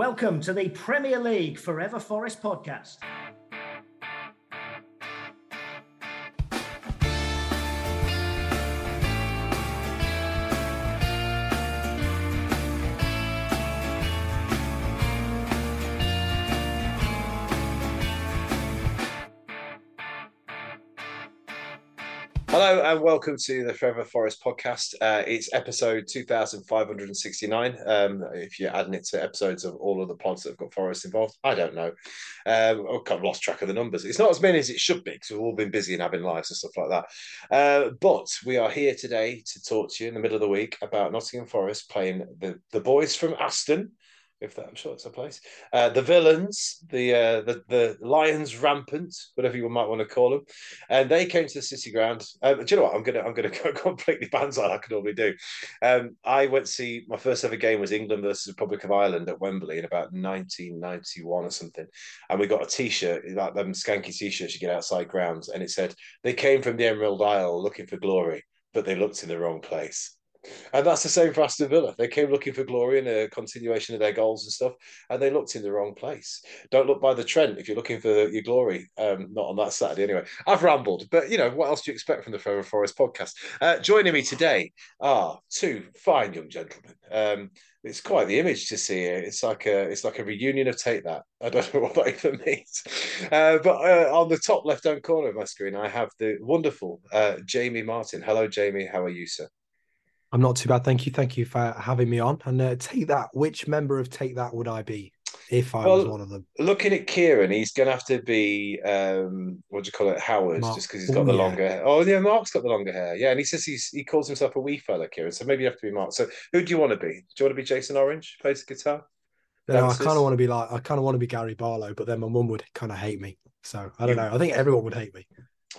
Welcome to the Premier League Forever Forest podcast. Hello and welcome to the Forever Forest podcast. Uh, it's episode 2569. Um, if you're adding it to episodes of all of the pods that have got Forest involved, I don't know. Um, I've kind of lost track of the numbers. It's not as many as it should be because we've all been busy and having lives and stuff like that. Uh, but we are here today to talk to you in the middle of the week about Nottingham Forest playing the, the boys from Aston if that I'm sure it's a place. Uh, the villains, the uh, the the lions rampant, whatever you might want to call them, and they came to the city ground. Um, do you know what? I'm gonna I'm gonna go completely banzai like I could normally do. Um, I went to see my first ever game was England versus Republic of Ireland at Wembley in about 1991 or something, and we got a T-shirt like them skanky T-shirts you get outside grounds, and it said they came from the Emerald Isle looking for glory, but they looked in the wrong place. And that's the same for Aston Villa. They came looking for glory and a continuation of their goals and stuff, and they looked in the wrong place. Don't look by the Trent if you're looking for your glory. Um, not on that Saturday, anyway. I've rambled, but you know what else do you expect from the Forever Forest podcast? Uh, joining me today are two fine young gentlemen. Um, it's quite the image to see it. It's like a it's like a reunion of Take That. I don't know what that even means. Uh, but uh, on the top left hand corner of my screen, I have the wonderful uh, Jamie Martin. Hello, Jamie. How are you, sir? I'm not too bad, thank you. Thank you for having me on. And uh, take that. Which member of Take That would I be if I well, was one of them? Looking at Kieron, he's going to have to be um, what do you call it, Howard, Mark. just because he's got the yeah. longer hair. Oh yeah, Mark's got the longer hair. Yeah, and he says he's he calls himself a wee fella, Kieron. So maybe you have to be Mark. So who do you want to be? Do you want to be Jason Orange? Plays the guitar. No, I kind of want to be like I kind of want to be Gary Barlow, but then my mum would kind of hate me. So I don't know. I think everyone would hate me.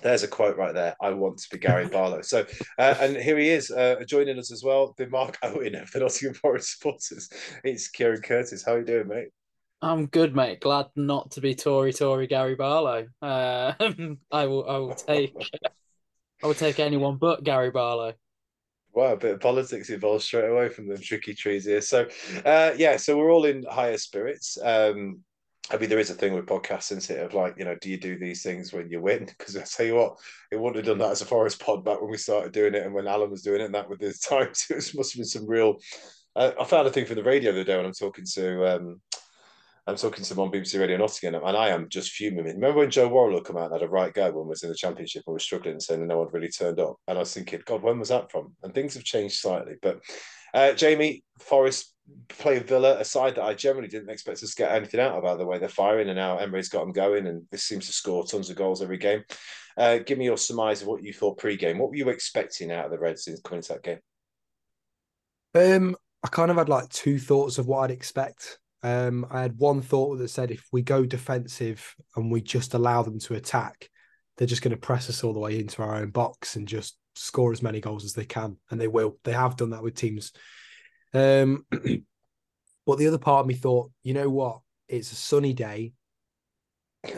There's a quote right there. I want to be Gary Barlow. So, uh, and here he is uh, joining us as well, the Mark Owen of the Nottingham Forest supporters. It's Kieron Curtis. How are you doing, mate? I'm good, mate. Glad not to be Tory Tory Gary Barlow. Uh, I will. I will take. I will take anyone but Gary Barlow. Wow, a bit of politics involved straight away from them tricky trees here. So, uh, yeah, so we're all in higher spirits. Um, I mean, there is a thing with podcasts, isn't it? Of like, you know, do you do these things when you win? Because I tell you what, it wouldn't have done that as a Forest pod back when we started doing it, and when Alan was doing it, and that with the times, it was, must have been some real. Uh, I found a thing for the radio the other day when I'm talking to um, I'm talking to them on BBC Radio Nottingham, and I am just fuming. Remember when Joe Worrall come out and had a right go when we was in the Championship and was struggling and saying no one really turned up? And I was thinking, God, when was that from? And things have changed slightly. But uh, Jamie Forest play Villa, a side that I generally didn't expect to get anything out of. By the way, they're firing, and now Emery's got them going, and this seems to score tons of goals every game. Uh, give me your surmise of what you thought pre-game. What were you expecting out of the Reds in coming into that game? Um, I kind of had like two thoughts of what I'd expect. Um, I had one thought that said if we go defensive and we just allow them to attack, they're just going to press us all the way into our own box and just score as many goals as they can, and they will. They have done that with teams um, but the other part of me thought, you know what? It's a sunny day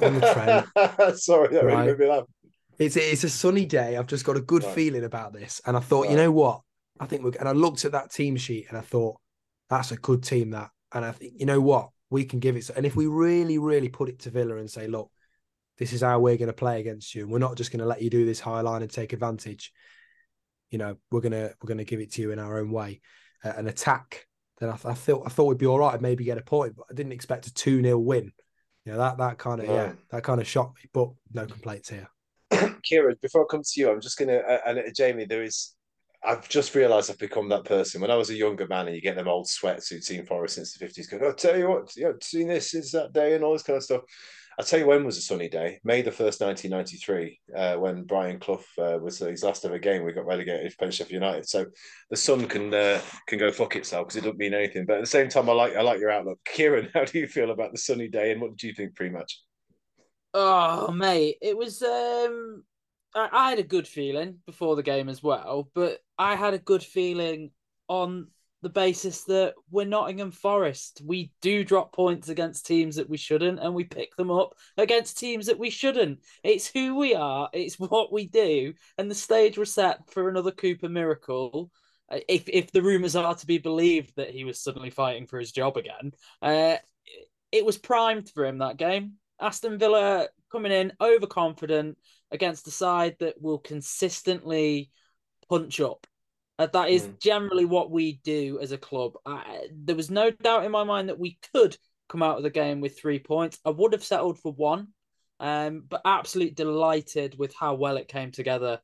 on the Trent. Sorry, that right? made me laugh. It's it's a sunny day. I've just got a good right. feeling about this, and I thought, right. you know what? I think we're. And I looked at that team sheet, and I thought, that's a good team. That, and I think, you know what? We can give it. And if we really, really put it to Villa and say, look, this is how we're going to play against you, and we're not just going to let you do this high line and take advantage. You know, we're gonna we're gonna give it to you in our own way uh, an attack, then I, I thought I thought we'd be all right, and maybe get a point, but I didn't expect a two 0 win. You know that that kind of yeah, that kind of shocked me, but no complaints here. Kieron, before I come to you, I'm just gonna uh, and uh, Jamie, there is. I've just realised I've become that person. When I was a younger man, and you get them old sweatsuit Team Forest since the fifties, going, "Oh, tell you what, you know, seen this since that day and all this kind of stuff." I'll tell you when was a sunny day. May the first, nineteen ninety three, uh, when Brian Clough uh, was his last ever game. We got relegated to Sheffield United, so the sun can uh, can go fuck itself because it doesn't mean anything. But at the same time, I like I like your outlook, Kieron. How do you feel about the sunny day, and what did you think pre-match? Oh, mate, it was. um I, I had a good feeling before the game as well, but I had a good feeling on the basis that we're Nottingham Forest. We do drop points against teams that we shouldn't, and we pick them up against teams that we shouldn't. It's who we are, it's what we do, and the stage was set for another Cooper miracle. Uh, if if the rumours are to be believed that he was suddenly fighting for his job again, uh, it was primed for him that game. Aston Villa coming in overconfident against a side that will consistently punch up. That is mm. generally what we do as a club. I, there was no doubt in my mind that we could come out of the game with three points. I would have settled for one, um, but absolutely delighted with how well it came together.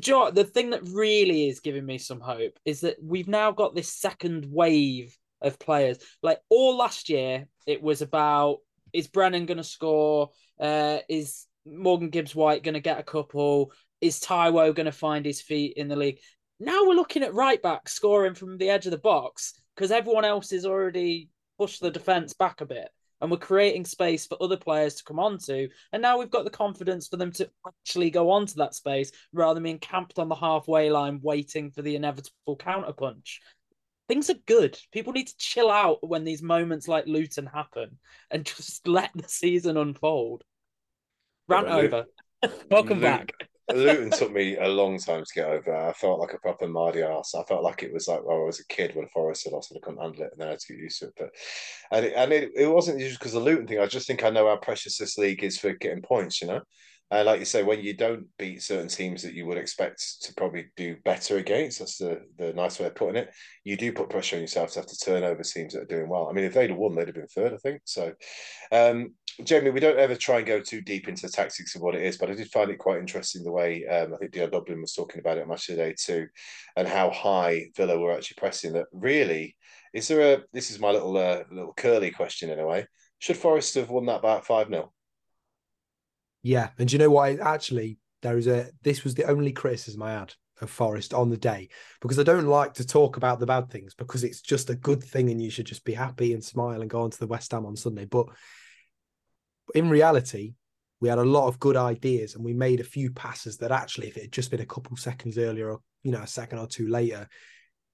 Joe, the thing that really is giving me some hope is that we've now got this second wave of players. Like all last year, it was about is Brennan going to score? Uh, is Morgan Gibbs White going to get a couple? Is Taiwo going to find his feet in the league? Now we're looking at right back scoring from the edge of the box because everyone else is already pushed the defense back a bit and we're creating space for other players to come onto. And now we've got the confidence for them to actually go onto that space rather than being camped on the halfway line waiting for the inevitable counterpunch. Things are good. People need to chill out when these moments like Luton happen and just let the season unfold. Rant over. Welcome back. Luton took me a long time to get over. I felt like a proper Mardy ass. I felt like it was like when I was a kid when Forest had lost and I couldn't handle it, and then I had to get used to it. But and it, and it, it wasn't just because of the Luton thing. I just think I know how precious this league is for getting points. You know, and like you say, when you don't beat certain teams that you would expect to probably do better against, that's the, the nice way of putting it. You do put pressure on yourself to have to turn over teams that are doing well. I mean, if they'd have won, they'd have been third, I think. So, um, Jamie, we don't ever try and go too deep into the tactics of what it is, but I did find it quite interesting the way um, I think Dion Dublin was talking about it much today too, and how high Villa were actually pressing. That really is there a this is my little uh, little curly question in a way. Should Forest have won that about five 0 yeah, and do you know what? Actually, there is a. This was the only criticism I had of Forest on the day because I don't like to talk about the bad things because it's just a good thing and you should just be happy and smile and go on to the West Ham on Sunday. But in reality, we had a lot of good ideas and we made a few passes that actually, if it had just been a couple seconds earlier or you know a second or two later,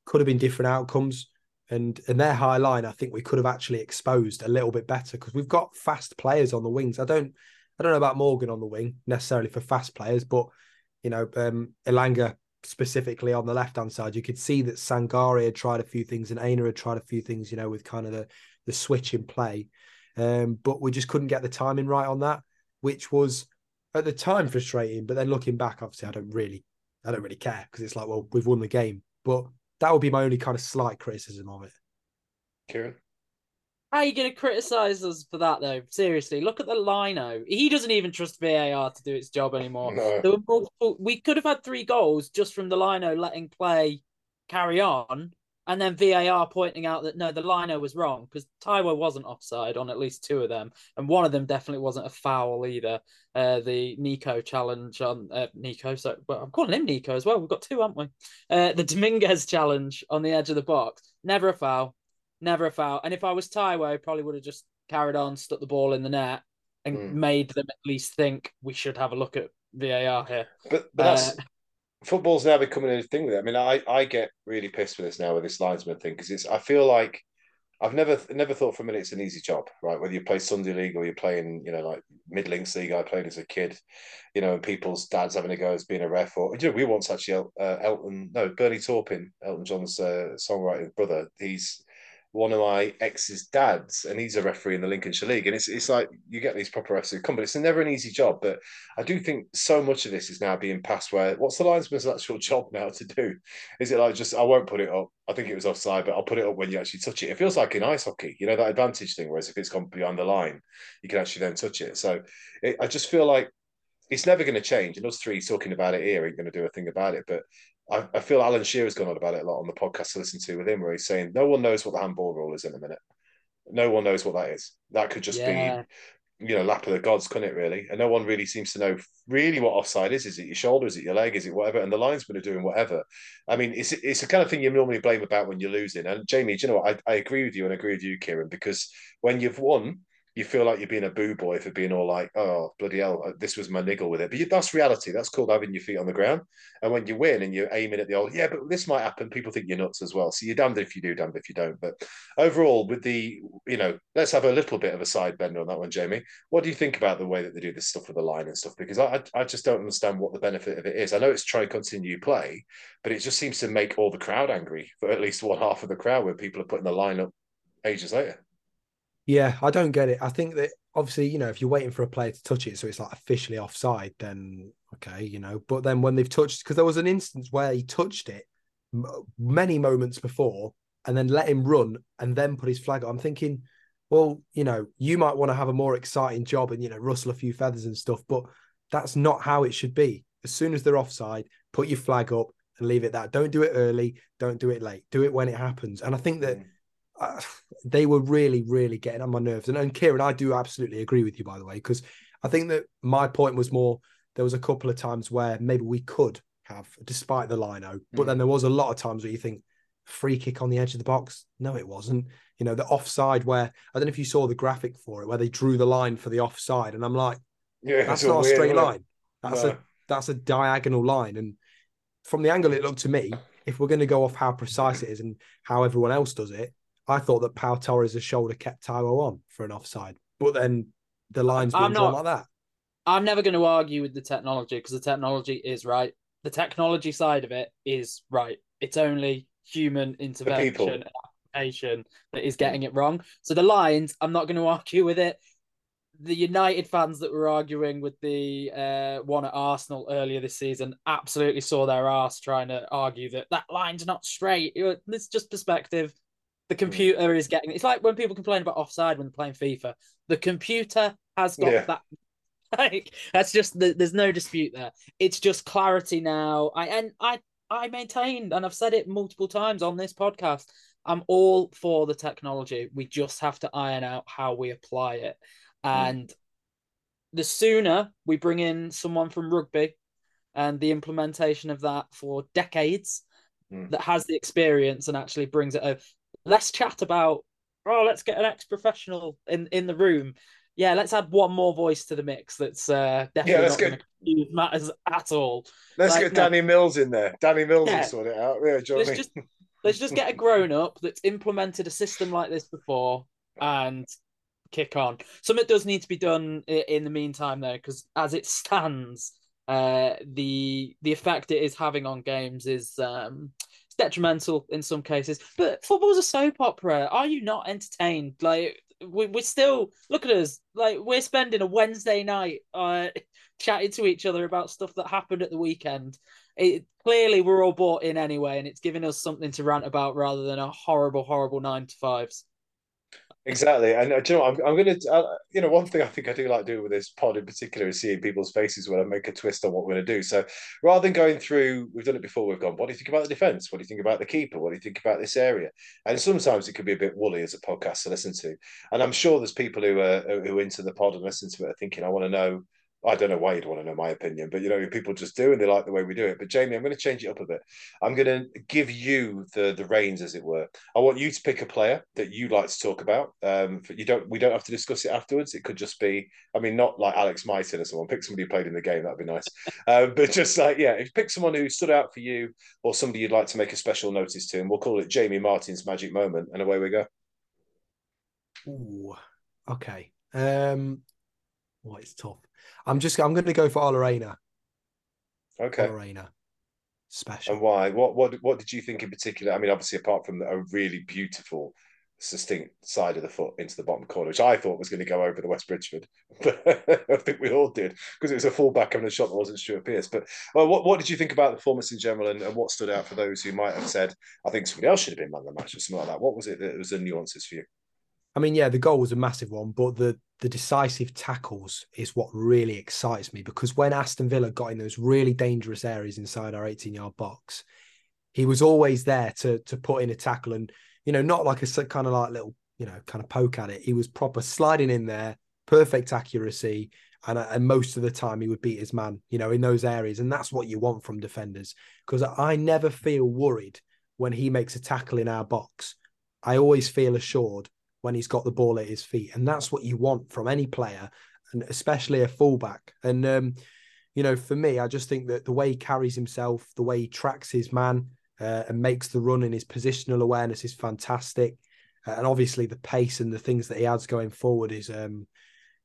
could have been different outcomes. And and their high line, I think we could have actually exposed a little bit better because we've got fast players on the wings. I don't I don't know about Morgan on the wing necessarily for fast players, but you know, um, Elanga specifically on the left hand side, you could see that Sangare had tried a few things and Aina had tried a few things, you know, with kind of the the switch in play. Um, but we just couldn't get the timing right on that, which was at the time frustrating. But then looking back, obviously, I don't really, I don't really care because it's like, well, we've won the game. But that would be my only kind of slight criticism of it. Kieron. How are you going to criticize us for that, though? Seriously, look at the lino. He doesn't even trust VAR to do its job anymore. No. There were multiple. We could have had three goals just from the lino letting play carry on, and then VAR pointing out that no, the lino was wrong because Taiwo wasn't offside on at least two of them, and one of them definitely wasn't a foul either. Uh, the Nico challenge on uh, Nico, so well, I'm calling him Nico as well. We've got two, haven't we? Uh, the Dominguez challenge on the edge of the box, never a foul never a foul. And if I was Taiwo, I probably would have just carried on, stuck the ball in the net, and mm. made them at least think we should have a look at VAR here. But, but that's uh, football's now becoming a thing with it. I mean, I, I get really pissed with this now with this linesman thing because it's I feel like I've never never thought for a minute it's an easy job, right? Whether you play Sunday League or you're playing, you know, like Mid Links League, I played as a kid, you know, and people's dads having a go as being a ref, or you know, we once actually uh, Elton, no, Bernie Taupin, Elton John's uh, songwriter brother. He's one of my ex's dads, and he's a referee in the Lincolnshire League. And it's it's like you get these proper refs who come, but it's never an easy job. But I do think so much of this is now being passed where what's the linesman's actual job now to do? Is it like just I won't put it up? I think it was offside, but I'll put it up when you actually touch it. It feels like in ice hockey, you know, that advantage thing, whereas if it's gone beyond the line, you can actually then touch it. So it, I just feel like it's never going to change. And us three talking about it here ain't going to do a thing about it. But I, I feel Alan Shearer's gone on about it a lot on the podcast to listen to with him, where he's saying no one knows what the handball rule is in a minute. No one knows what that is. That could just yeah. be, you know, lap of the gods, couldn't it? Really, and no one really seems to know really what offside is. Is it your shoulder? Is it your leg? Is it whatever? And the linesmen are doing whatever. I mean, it's it's the kind of thing you normally blame about when you're losing. And Jamie, do you know what? I, I agree with you and I agree with you, Kieron, because when you've won, you feel like you're being a boo boy for being all like, oh, bloody hell, uh, this was my niggle with it. But that's reality. That's called having your feet on the ground. And when you win and you're aiming at the old, yeah, but this might happen, people think you're nuts as well. So you're damned if you do, damned if you don't. But overall, with the, you know, let's have a little bit of a side bender on that one, Jamie. What do you think about the way that they do this stuff with the line and stuff? Because I, I just don't understand what the benefit of it is. I know it's try continue play, but it just seems to make all the crowd angry for at least one half of the crowd when people are putting the line up ages later. Yeah, I don't get it. I think that obviously, you know, if you're waiting for a player to touch it, so it's like officially offside, then okay, you know. But then when they've touched, because there was an instance where he touched it many moments before, and then let him run and then put his flag. On. I'm thinking, well, you know, you might want to have a more exciting job and you know rustle a few feathers and stuff, but that's not how it should be. As soon as they're offside, put your flag up and leave it that. Don't do it early. Don't do it late. Do it when it happens. And I think that. Mm uh, they were really, really getting on my nerves. And, and Kieron, I do absolutely agree with you, by the way, because I think that my point was more there was a couple of times where maybe we could have, despite the lino, but mm. then there was a lot of times where you think free kick on the edge of the box. No, it wasn't. You know, the offside where I don't know if you saw the graphic for it, where they drew the line for the offside, and I'm like, yeah, that's not a straight line. That's no. a that's a diagonal line. And from the angle it looked to me, if we're going to go off how precise it is and how everyone else does it, I thought that Pau Torres' shoulder kept Taiwo on for an offside, but then the lines being drawn like that. I'm never going to argue with the technology because the technology is right. The technology side of it is right. It's only human intervention and application that is getting it wrong. So the lines, I'm not going to argue with it. The United fans that were arguing with the uh, one at Arsenal earlier this season absolutely saw their ass trying to argue that that line's not straight. It's just perspective. The computer is getting. It's like when people complain about offside when they're playing FIFA. The computer has got yeah. that. Like that's just there's no dispute there. It's just clarity now. I and I I maintain, and I've said it multiple times on this podcast. I'm all for the technology. We just have to iron out how we apply it. Hmm. And mm. the sooner we bring in someone from rugby and the implementation of that for decades mm. that has the experience and actually brings it over, Let's chat about oh, let's get an ex-professional in in the room. Yeah, let's add one more voice to the mix. That's uh, definitely yeah, not to matters at all. Let's like, get Danny Mills in there. Danny Mills yeah. will sort it out. Yeah, let's just let's just get a grown up that's implemented a system like this before and kick on. Something does need to be done in the meantime, though, because as it stands, uh, the the effect it is having on games is um, detrimental in some cases. But football's a soap opera. Are you not entertained? Like we, we're still look at us. Like we're spending a Wednesday night uh, chatting to each other about stuff that happened at the weekend. It clearly we're all bought in anyway, and it's giving us something to rant about rather than a horrible, horrible nine to fives. Exactly, and uh, you know, I'm, I'm gonna, uh, you know, one thing I think I do like doing with this pod in particular is seeing people's faces when I make a twist on what we're gonna do. So rather than going through, we've done it before. We've gone. What do you think about the defense? What do you think about the keeper? What do you think about this area? And sometimes it can be a bit woolly as a podcast to listen to. And I'm sure there's people who are who are into the pod and listen to it are thinking, I want to know I don't know why you'd want to know my opinion, but you know, people just do and they like the way we do it. But Jamie, I'm going to change it up a bit. I'm going to give you the the reins, as it were. I want you to pick a player that you like to talk about. Um, you don't. We don't have to discuss it afterwards. It could just be. I mean, not like Alex Mighten or someone. Pick somebody who played in the game. That'd be nice. Uh, but just like yeah, if you pick someone who stood out for you or somebody you'd like to make a special notice to, and we'll call it Jamie Martin's magic moment, and away we go. Ooh, okay. Um, well, it's tough. I'm just I'm going to go for Ola Okay. Ola Special. And why? What what what did you think in particular? I mean, obviously, apart from a really beautiful, succinct side of the foot into the bottom corner, which I thought was going to go over the West Bridgford, but I think we all did because it was a fullback having a shot that wasn't Stuart Pearce. But well, what what did you think about the performance in general, and, and what stood out for those who might have said, I think somebody else should have been man of the match or something like that? What was it that was the nuances for you? I mean, yeah, the goal was a massive one, but the the decisive tackles is what really excites me because when Aston Villa got in those really dangerous areas inside our 18 yard box, he was always there to to put in a tackle and you know not like a kind of like little you know kind of poke at it. He was proper sliding in there, perfect accuracy, and uh, and most of the time he would beat his man, you know, in those areas, and that's what you want from defenders because I never feel worried when he makes a tackle in our box. I always feel assured when he's got the ball at his feet. And that's what you want from any player, and especially a fullback. And, um, you know, for me, I just think that the way he carries himself, the way he tracks his man uh, and makes the run and his positional awareness is fantastic. Uh, and obviously, the pace and the things that he has going forward is, um,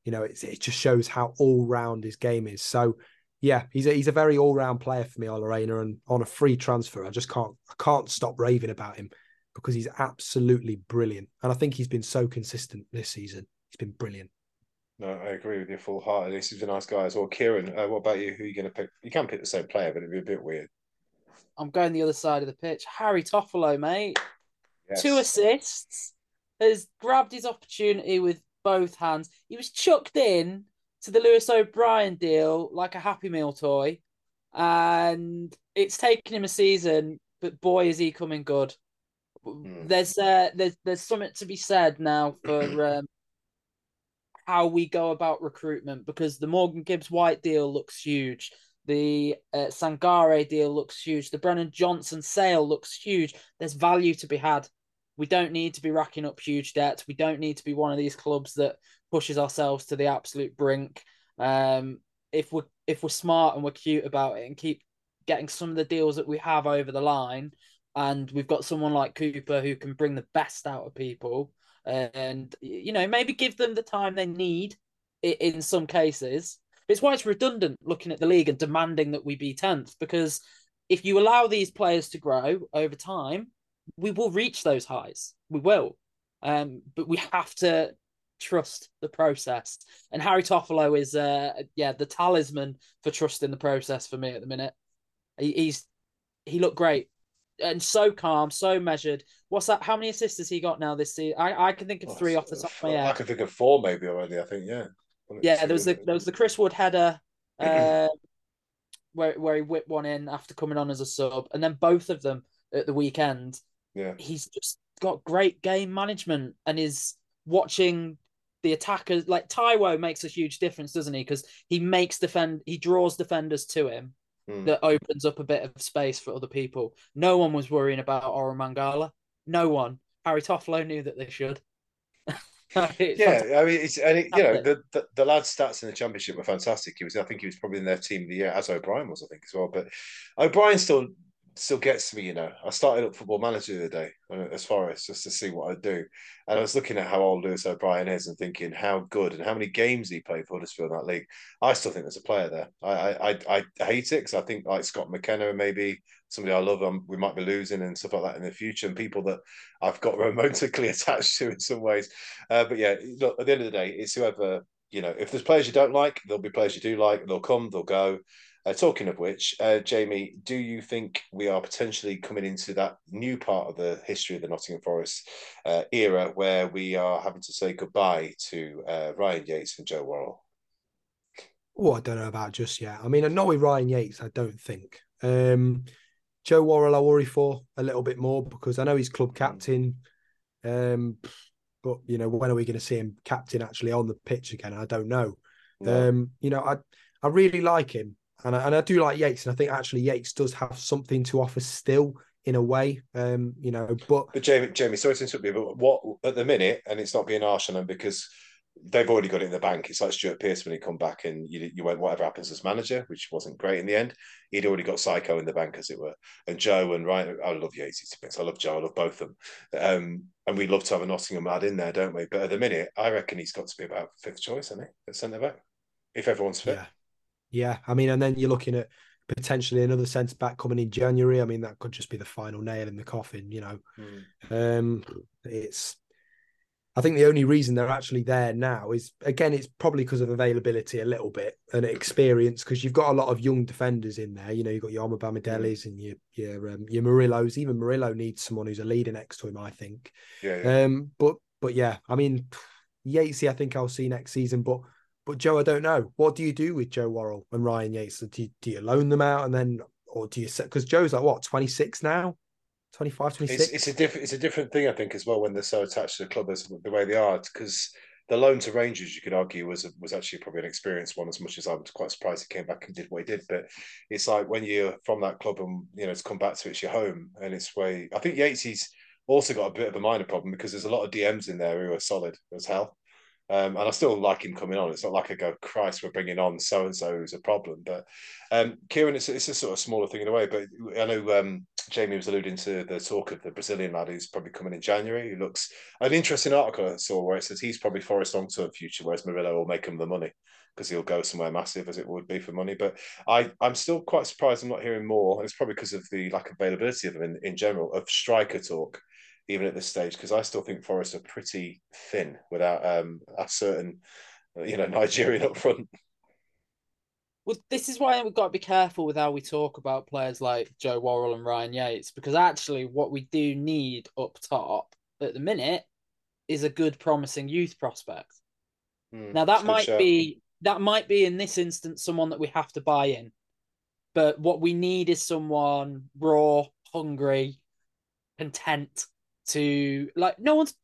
you know, it just shows how all round his game is. So, yeah, he's a, he's a very all round player for me, Ola Aina, and on a free transfer, I just can't I can't stop raving about him. Because he's absolutely brilliant. And I think he's been so consistent this season. He's been brilliant. No, I agree with you full heart. This is a nice guy as well. Kieron, uh, what about you? Who are you going to pick? You can't pick the same player, but it'd be a bit weird. I'm going the other side of the pitch. Harry Toffolo, mate. Yes. Two assists. Has grabbed his opportunity with both hands. He was chucked in to the Lewis O'Brien deal like a Happy Meal toy. And it's taken him a season, but boy, is he coming good. Mm. There's uh, there's there's something to be said now for um, how we go about recruitment because the Morgan Gibbs White deal looks huge. The uh, Sangare deal looks huge. The Brennan Johnson sale looks huge. There's value to be had. We don't need to be racking up huge debts. We don't need to be one of these clubs that pushes ourselves to the absolute brink. Um, if we're if we're smart and we're cute about it and keep getting some of the deals that we have over the line, and we've got someone like Cooper who can bring the best out of people, and you know maybe give them the time they need in some cases. It's why it's redundant looking at the league and demanding that we be tenth because if you allow these players to grow over time, we will reach those highs. We will, um, but we have to trust the process. And Harry Toffolo is, uh, yeah, the talisman for trusting the process for me at the minute. He, he's he looked great and so calm, so measured. What's that? How many assists has he got now this season? I, I can think of three off the top of my head. I can think of four maybe already. I think yeah. Yeah, there was the there was the Chris Wood header, uh, where where he whipped one in after coming on as a sub, and then both of them at the weekend. Yeah, he's just got great game management and is watching the attackers. Like Taiwo makes a huge difference, doesn't he? Because he makes defend, he draws defenders to him mm. that opens up a bit of space for other people. No one was worrying about Orel Mangala. No one. Harry Toffolo knew that they should. yeah, I mean, it's and it, you know the, the, the lad's stats in the championship were fantastic. He was, I think, he was probably in their team of the year as O'Brien was, I think, as well. But O'Brien still still gets me, you know. I started up Football Manager the other day uh, as far as just to see what I'd do. And I was looking at how old Lewis O'Brien is and thinking how good and how many games he played for Huddersfield in that league. I still think there's a player there. I I I, hate it because I think like Scott McKenna maybe somebody I love um, we might be losing and stuff like that in the future and people that I've got romantically attached to in some ways. Uh, but yeah, look, at the end of the day, it's whoever, you know, if there's players you don't like, there'll be players you do like, they'll come, they'll go. Uh, talking of which, uh, Jamie, do you think we are potentially coming into that new part of the history of the Nottingham Forest uh, era where we are having to say goodbye to uh, Ryan Yates and Joe Worrall? Oh, I don't know about just yet. I mean, not with Ryan Yates, I don't think. Um, Joe Worrall, I worry for a little bit more because I know he's club captain. Um, but you know, when are we going to see him captain actually on the pitch again? I don't know. No. Um, you know, I I really like him. And I, and I do like Yates, and I think actually Yates does have something to offer still in a way. Um, you know, but but Jamie, Jamie, sorry to interrupt you, but what at the minute, and it's not being harsh on them because they've already got it in the bank. It's like Stuart Pearce when he come back and you, you went whatever happens as manager, which wasn't great in the end. He'd already got Psycho in the bank, as it were. And Joe and Ryan, I love Yates. I love Joe. I love both of them. Um, and we love to have a Nottingham lad in there, don't we? But at the minute, I reckon he's got to be about fifth choice, isn't he? At centre back, if everyone's fit. Yeah. Yeah, I mean, and then you're looking at potentially another centre back coming in January. I mean, that could just be the final nail in the coffin. You know, mm. um, it's. I think the only reason they're actually there now is again, it's probably because of availability a little bit and experience because you've got a lot of young defenders in there. You know, you've got your Omobamideles mm. and your your um, your Murillos. Even Murillo needs someone who's a leader next to him. I think. Yeah. yeah. Um. But but yeah, I mean, Yatesy, I think I'll see next season, but but Joe, I don't know. What do you do with Joe Worrall and Ryan Yates? Do you, do you loan them out and then, or do you set? Because Joe's like what, twenty six now, 25, 26? It's, it's, a different, it's a different thing, I think, as well when they're so attached to the club as the way they are. Because the loan to Rangers, you could argue, was was actually probably an experienced one. As much as I was quite surprised he came back and did what he did, but it's like when you're from that club and you know to come back to it's your home, and it's where I think Yates he's also got a bit of a minor problem because there's a lot of DMs in there who are solid as hell. Um, and I still like him coming on. It's not like I go, Christ, we're bringing on so and so who's a problem. But um, Kieron, it's, it's a sort of smaller thing in a way. But I know um, Jamie was alluding to the talk of the Brazilian lad who's probably coming in January. Who looks an interesting article I saw where it says he's probably Forest long term future, whereas Murillo will make him the money because he'll go somewhere massive as it would be for money. But I, I'm still quite surprised I'm not hearing more. It's probably because of the lack of availability of them in, in general, of striker talk even at this stage, because I still think Forest are pretty thin without um, a certain, you know, Nigerian up front. Well, this is why we've got to be careful with how we talk about players like Joe Worrall and Ryan Yates, because actually, what we do need up top at the minute is a good, promising youth prospect. Mm, now, that might be that might be in this instance someone that we have to buy in, but what we need is someone raw, hungry, content to like. No one's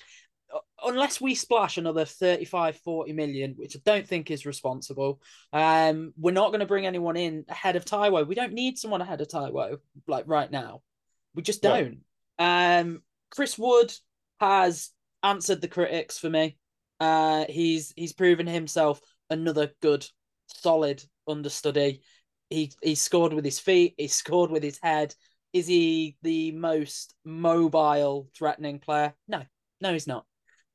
unless we splash another 35 40 million which i don't think is responsible um we're not going to bring anyone in ahead of taiwo. We don't need someone ahead of taiwo like right now. We just don't. Um chris wood has answered the critics for me. Uh he's he's proven himself another good solid understudy. He he scored with his feet he scored with his head is he the most mobile threatening player no no he's not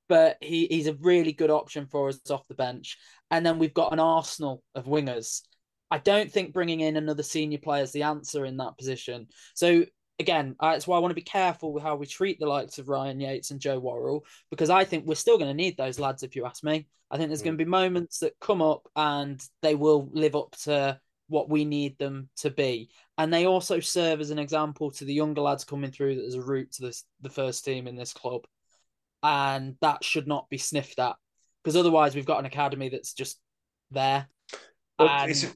but he, he's a really good option for us off the bench. And then we've got an arsenal of wingers. I don't think bringing in another senior player is the answer in that position. So again, that's why I want to be careful with how we treat the likes of Ryan Yates and Joe Worrall because I think we're still going to need those lads. If you ask me, I think there's mm. going to be moments that come up and they will live up to what we need them to be. And they also serve as an example to the younger lads coming through that there's a route to this the first team in this club and that should not be sniffed at because otherwise we've got an academy that's just there. Well, and... it's, a,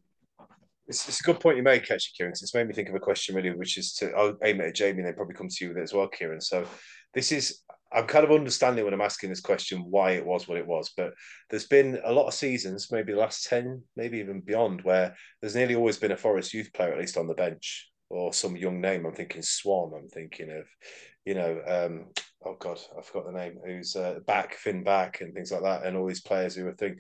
it's, it's, a good point you make, actually, Kieron. It's made me think of a question really, which is to I'll aim it at Jamie and then probably come to you with it as well, Kieron. So this is I'm kind of understanding when I'm asking this question why it was what it was, but there's been a lot of seasons, maybe the last 10, maybe even beyond, where there's nearly always been a Forest youth player, at least on the bench, or some young name. I'm thinking Swan, I'm thinking of, you know, um, oh god, I forgot the name, who's uh, back, Finn back, and things like that, and all these players who are thing.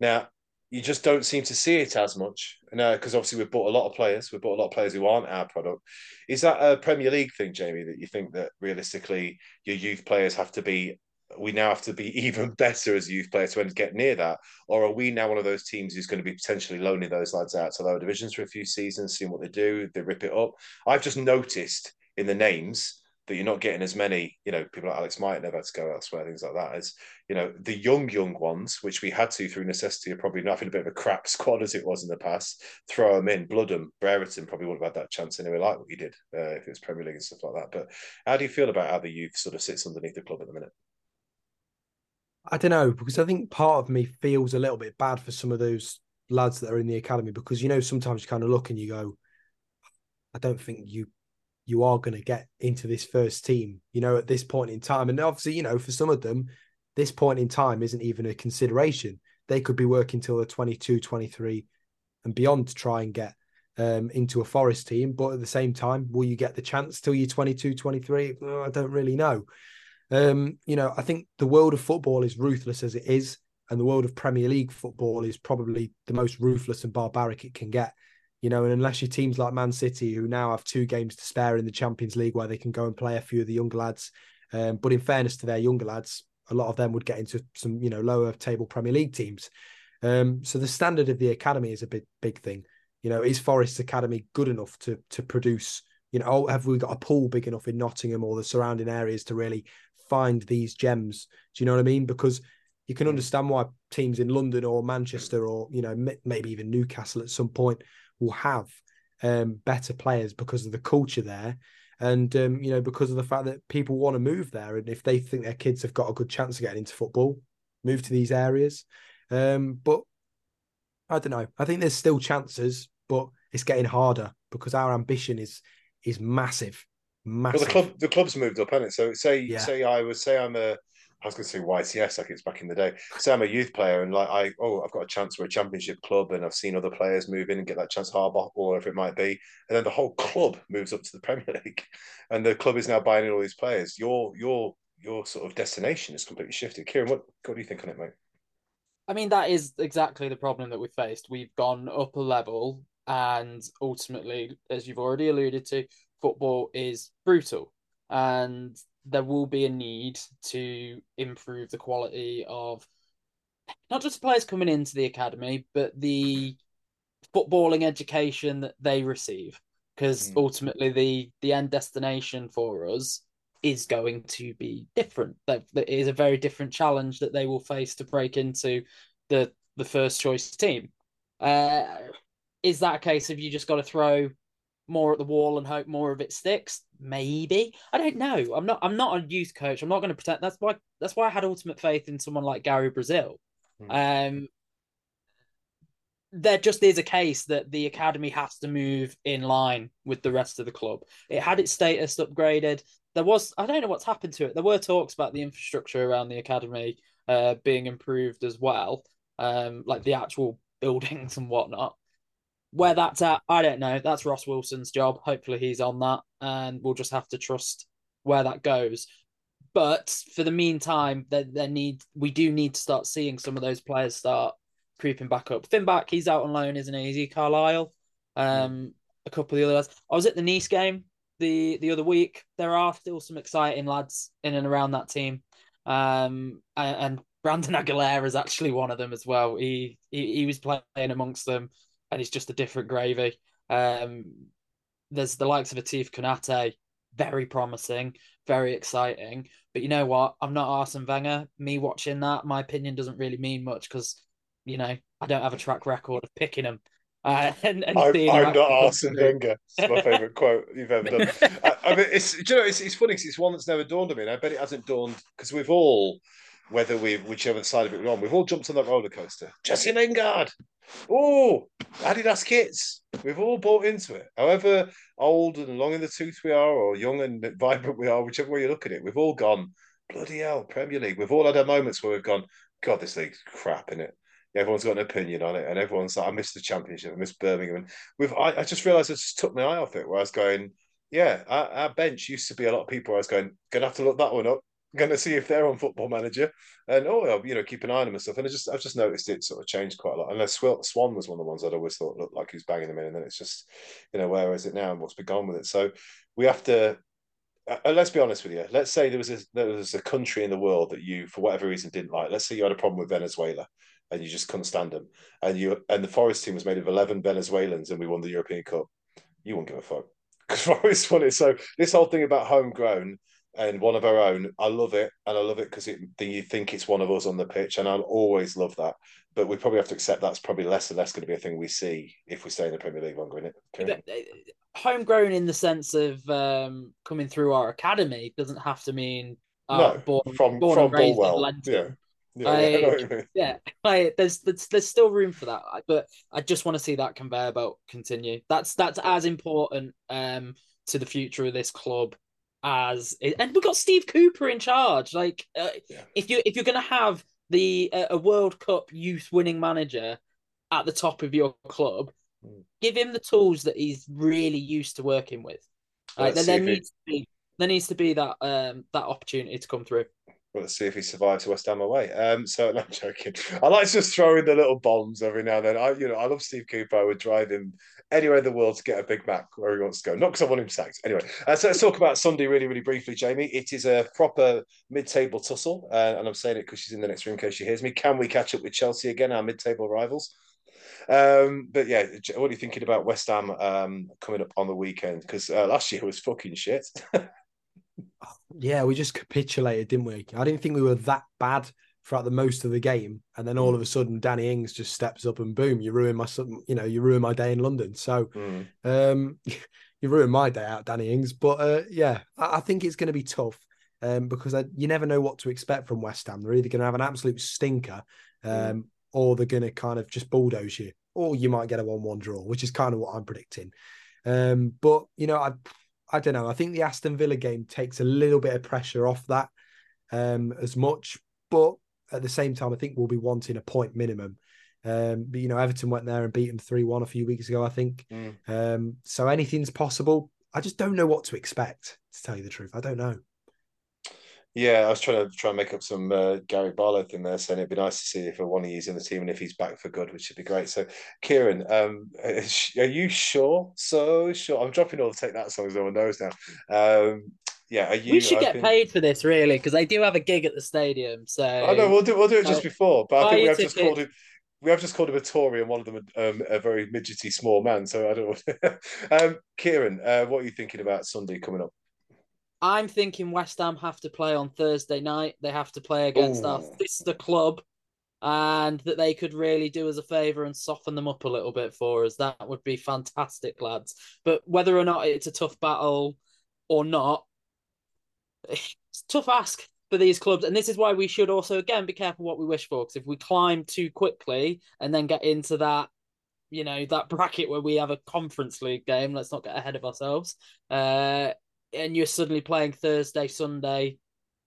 Now, you just don't seem to see it as much. because uh, obviously we've bought a lot of players. We've bought a lot of players who aren't our product. Is that a Premier League thing, Jamie? That you think that realistically your youth players have to be? We now have to be even better as youth players to get near that, or are we now one of those teams who's going to be potentially loaning those lads out to lower divisions for a few seasons, seeing what they do, they rip it up? I've just noticed in the names that you're not getting as many, you know, people like Alex might never had to go elsewhere, things like that. As you know, the young, young ones, which we had to through necessity, are probably having a bit of a crap squad as it was in the past. Throw them in, blood them. Brereton probably would have had that chance anyway, like what he did uh, if it was Premier League and stuff like that. But how do you feel about how the youth sort of sits underneath the club at the minute? I don't know because I think part of me feels a little bit bad for some of those lads that are in the academy because you know sometimes you kind of look and you go, I don't think you you are going to get into this first team, you know, at this point in time. And obviously, you know, for some of them, this point in time isn't even a consideration. They could be working till they're 22, 23 and beyond to try and get um, into a Forest team. But at the same time, will you get the chance till you're 22, 23? I don't really know. Um, you know, I think the world of football is ruthless as it is, and the world of Premier League football is probably the most ruthless and barbaric it can get. You know, and unless your teams like Man City, who now have two games to spare in the Champions League, where they can go and play a few of the younger lads. Um, but in fairness to their younger lads, a lot of them would get into some, you know, lower table Premier League teams. Um, so the standard of the academy is a big, big thing. You know, is Forest's academy good enough to to produce? You know, oh, have we got a pool big enough in Nottingham or the surrounding areas to really find these gems? Do you know what I mean? Because you can understand why teams in London or Manchester or you know maybe even Newcastle at some point will have um, better players because of the culture there, and um, you know because of the fact that people want to move there, and if they think their kids have got a good chance of getting into football, move to these areas. Um, but I don't know. I think there's still chances, but it's getting harder because our ambition is is massive, massive. Well, the club the club's moved up, hasn't it? So say yeah. say I was say I'm a I was going to say YTS, like it's back in the day. So I'm a youth player, and like I, oh, I've got a chance for a championship club, and I've seen other players move in and get that chance, Harbaugh or whatever it might be, and then the whole club moves up to the Premier League, and the club is now buying all these players. Your your your sort of destination is completely shifted. Kieron, what what do you think on it, mate? I mean, that is exactly the problem that we faced. We've gone up a level, and ultimately, as you've already alluded to, football is brutal, and there will be a need to improve the quality of not just players coming into the academy, but the footballing education that they receive. Because mm. ultimately, the the end destination for us is going to be different. That, that is a very different challenge that they will face to break into the the first choice team. Uh, is that a case of you just got to throw more at the wall and hope more of it sticks? Maybe I don't know. I'm not. I'm not a youth coach. I'm not going to pretend. That's why. That's why I had ultimate faith in someone like Gary Brazil. Hmm. Um, there just is a case that the academy has to move in line with the rest of the club. It had its status upgraded. There was I don't know what's happened to it. There were talks about the infrastructure around the academy uh, being improved as well, um, like the actual buildings and whatnot. Where that's at, I don't know. That's Ross Wilson's job. Hopefully, he's on that, and we'll just have to trust where that goes. But for the meantime, there, there need we do need to start seeing some of those players start creeping back up. Finback, he's out on loan, isn't he? Is he Carlisle? Um, a couple of the other lads. I was at the Nice game the the other week. There are still some exciting lads in and around that team. Um, and, and Brandon Aguilera is actually one of them as well. He, he he was playing amongst them, and he's just a different gravy. Um, there's the likes of Atif Konate, very promising, very exciting. But you know what? I'm not Arsene Wenger. Me watching that, my opinion doesn't really mean much because you know, I don't have a track record of picking them. Uh, and, and I'm, I'm not Arsene Wenger. It's my favourite quote you've ever done. I, I, mean, it's you know, it's, it's funny because it's one that's never dawned on me. And I bet it hasn't dawned because we've all, whether we whichever side of it we're on, we've all jumped on that roller coaster. Jesse Lingard, oh, Adidas kits. We've all bought into it. However old and long in the tooth we are, or young and vibrant we are, whichever way you look at it, we've all gone bloody hell Premier League. We've all had our moments where we've gone, God, this league's crap in it everyone's got an opinion on it, and everyone's like, I missed the championship, I missed Birmingham. And with I, I just realised I just took my eye off it, where I was going, yeah, our, our, bench used to be a lot of people. I was going, gonna have to look that one up. Going to see if they're on Football Manager, and oh, you know, keep an eye on them and stuff. And I just, I've just noticed it sort of changed quite a lot. And Swan was one of the ones I'd always thought looked like he was banging them in, and then it's just, you know, where is it now and what's been gone with it? So we have to uh, uh, let's be honest with you. Let's say there was a there was a country in the world that you, for whatever reason, didn't like. Let's say you had a problem with Venezuela, and you just couldn't stand them. And you and the Forest team was made of eleven Venezuelans, and we won the European Cup. You wouldn't give a fuck because Forest won it. So this whole thing about homegrown and one of our own, I love it, and I love it because it you think it's one of us on the pitch, and I'll always love that. But we probably have to accept that's probably less and less going to be a thing we see if we stay in the Premier League longer, in it. Okay. Uh, homegrown in the sense of um, coming through our academy doesn't have to mean uh, no, born, from born from Bulwell. Yeah. Yeah, I, yeah, I, there's, there's there's still room for that, but I just want to see that conveyor belt continue. That's that's as important um to the future of this club as and we've got Steve Cooper in charge. Like, uh, yeah. if you if you're gonna have the uh, a World Cup youth winning manager at the top of your club, mm. give him the tools that he's really used to working with. Right, then there needs to be there needs to be that um that opportunity to come through well, let's see if he survives West Ham away. Um, so no, I'm joking. I like to just throw in the little bombs every now and then. I, you know, I love Steve Cooper. I would drive him anywhere in the world to get a Big Mac where he wants to go. Not because I want him sacked. Anyway, uh, so let's talk about Sunday really, really briefly, Jamie. It is a proper mid-table tussle, uh, and I'm saying it because she's in the next room in case she hears me. Can we catch up with Chelsea again, our mid-table rivals? Um, but yeah, what are you thinking about West Ham um, coming up on the weekend? Because uh, last year was fucking shit. yeah, we just capitulated, didn't we? I didn't think we were that bad throughout the most of the game, and then all of a sudden, Danny Ings just steps up and boom, you ruin my, you know, you ruin my day in London. So, mm. um, you ruin my day out, Danny Ings. But uh, yeah, I, I, think it's going to be tough um, because I, you never know what to expect from West Ham. They're either going to have an absolute stinker, um, mm. or they're going to kind of just bulldoze you, or you might get a one-one draw, which is kind of what I'm predicting. Um, but you know, I I don't know. I think the Aston Villa game takes a little bit of pressure off that um, as much, but at the same time, I think we'll be wanting a point minimum. Um, but you know, Everton went there and beat them three one a few weeks ago, I think. Mm. Um, so anything's possible. I just don't know what to expect. To tell you the truth, I don't know. Yeah, I was trying to try and make up some uh, Gary Barlow thing there, saying it'd be nice to see if one of you's in the team and if he's back for good, which would be great. So, Kieron, um, are you sure? So sure. I'm dropping all the take that songs no one knows now. Um, yeah, are you? We should get paid for this, really, because they do have a gig at the stadium. So I know we'll do we'll do it just before, but I think we have just called it we have just called him a Tory and one of them um, a very midgety small man. So I don't know. um, Kieron, uh, what are you thinking about Sunday coming up? I'm thinking West Ham have to play on Thursday night. They have to play against Ooh. our sister club, and that they could really do us a favour and soften them up a little bit for us. That would be fantastic, lads. But whether or not it's a tough battle or not, it's a tough ask for these clubs. And this is why we should also, again, be careful what we wish for. Because if we climb too quickly and then get into that you know that bracket where we have a conference league game let's not get ahead of ourselves uh and you're suddenly playing thursday sunday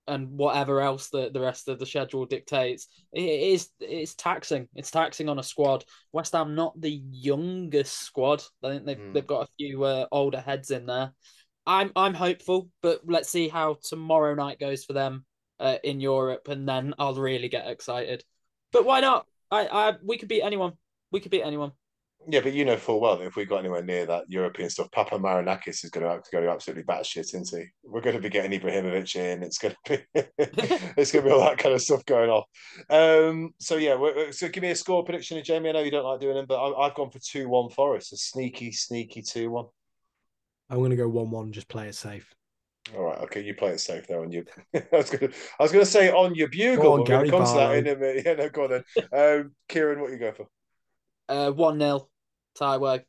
and whatever else the, the rest of the schedule dictates it is it's taxing. It's taxing on a squad. West ham not the youngest squad. I think they've, Mm. they've got a few uh, older heads in there. I'm i'm hopeful but let's see how tomorrow night goes for them uh, in europe and then i'll really get excited. But why not? I i we could beat anyone. We could beat anyone Yeah, but you know full well that if we got anywhere near that European stuff, Papa Marinakis is going to go absolutely batshit, isn't he? We're going to be getting Ibrahimovic in. It's going to be it's going to be all that kind of stuff going off. Um, so yeah, we're, so give me a score prediction, Jamie. I know you don't like doing them, but I, I've gone for two one Forest, a sneaky, sneaky two one. I'm going to go one-one. Just play it safe. All right, okay, you play it safe there on your. I was going to, I was going to say on your bugle. Go on, but we're Gary come to that in a minute. Yeah, no, go on then. Um, Kieron, what you go for? Uh, one 0 Taiwo.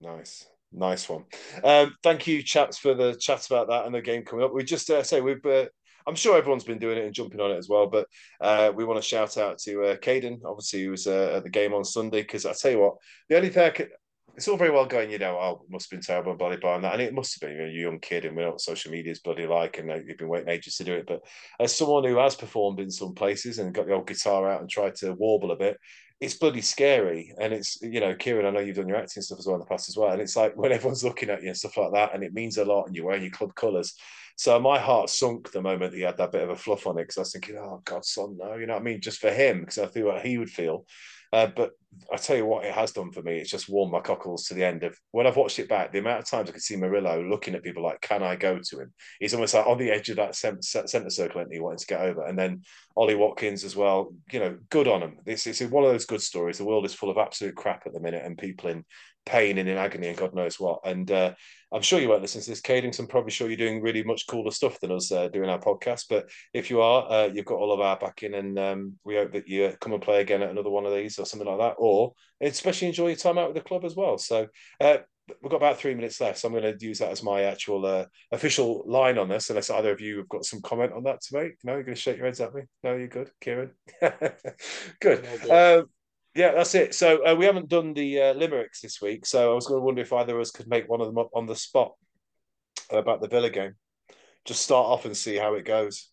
Nice, nice one. Um, thank you, chaps, for the chat about that and the game coming up. We just uh, say we've. Uh, I'm sure everyone's been doing it and jumping on it as well, but uh, we want to shout out to uh, Caden, obviously, who was uh, at the game on Sunday. Because I tell you what, the only thing I could, it's all very well going, you know, oh, it must have been terrible bloody blah and that, and it must have been. You're a young kid, and we know what social media is bloody like, and uh, you've been waiting ages to do it. But as someone who has performed in some places and got the old guitar out and tried to warble a bit, it's bloody scary. And it's, you know, Kieron, I know you've done your acting stuff as well in the past as well. And it's like when everyone's looking at you and stuff like that, and it means a lot, and you're wearing your club colours. So my heart sunk the moment he had that bit of a fluff on it because I was thinking, oh God, son, no, you know what I mean? Just for him, because I feel what he would feel. Uh, but I tell you what, it has done for me. It's just warmed my cockles to the end of when I've watched it back. The amount of times I could see Murillo looking at people like, "Can I go to him?" He's almost like on the edge of that centre circle, and he wanting to get over. And then Ollie Watkins as well. You know, good on him. This is one of those good stories. The world is full of absolute crap at the minute, and people in pain and in agony and God knows what. And uh, I'm sure you won't listen to this, Cadings. I'm probably sure you're doing really much cooler stuff than us uh, doing our podcast. But if you are, uh, you've got all of our backing, and um, we hope that you come and play again at another one of these or something like that, or especially enjoy your time out with the club as well. So uh, we've got about three minutes left, so I'm going to use that as my actual uh, official line on this. Unless either of you have got some comment on that to make. No, you're going to shake your heads at me. No, you're good, Kieron. good. Um, yeah, that's it. So uh, we haven't done the uh, limericks this week, so I was going to wonder if either of us could make one of them up on the spot about the Villa game. Just start off and see how it goes.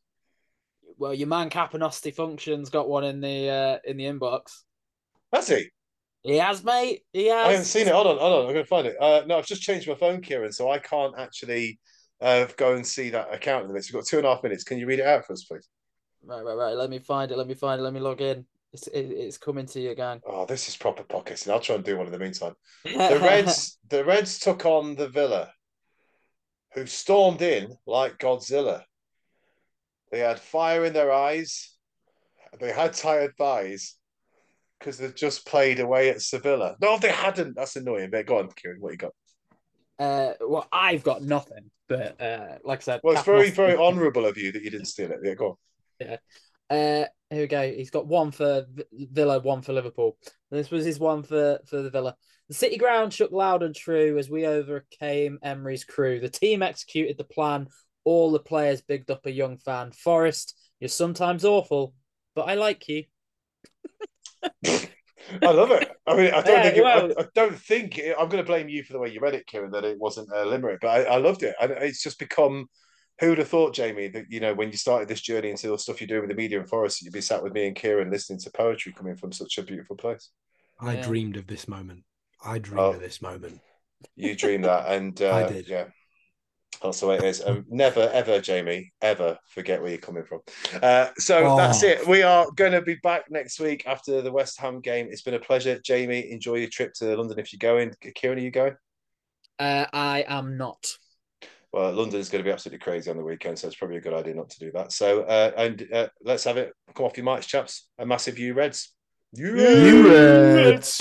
Well, your man Capanosti Functions got one in the uh, in the inbox. Has he? He has, mate. He has. I haven't seen it. Hold on, hold on. I'm going to find it. Uh, no, I've just changed my phone, Kieron, so I can't actually uh, go and see that account in a minute. So we've got two and a half minutes. Can you read it out for us, please? Right, right, right. Let me find it. Let me find it. Let me log in. It's it, it's coming to you, again. Oh, this is proper podcasting. I'll try and do one in the meantime. The Reds, the Reds took on the Villa, who stormed in like Godzilla. They had fire in their eyes. They had tired thighs because they'd just played away at Sevilla. No, they hadn't. That's annoying. But go on, Kieron. What you got? Uh, well, I've got nothing, but uh, like I said, Well, it's very, very honourable of you that you didn't steal it. Yeah, go on. Uh, here we go. He's got one for Villa, one for Liverpool. This was his one for for the Villa. The City ground shook loud and true as we overcame Emery's crew. The team executed the plan. All the players bigged up a young fan. Forest, you're sometimes awful, but I like you. I love it. I mean, I don't Yeah, think it, well- I, I don't think it, I'm going to blame you for the way you read it, Kieron, that it wasn't a limerick, but I, I loved it. And it's just become. Who would have thought, Jamie, that you know when you started this journey into the stuff you're doing with the media and forest, you'd be sat with me and Kieron listening to poetry coming from such a beautiful place. I Yeah. dreamed of this moment. I dreamed Oh. of this moment. You dreamed that, and uh, I did. Yeah, that's the way it is. Um, never, ever, Jamie, ever forget where you're coming from. Uh, so Oh. that's it. We are going to be back next week after the West Ham game. It's been a pleasure, Jamie. Enjoy your trip to London if you're going. Kieron, are you going? Uh, I am not. Well, London's going to be absolutely crazy on the weekend, so it's probably a good idea not to do that. So, uh, and uh, let's have it. Come off your mics, chaps. A massive you Reds. You Reds.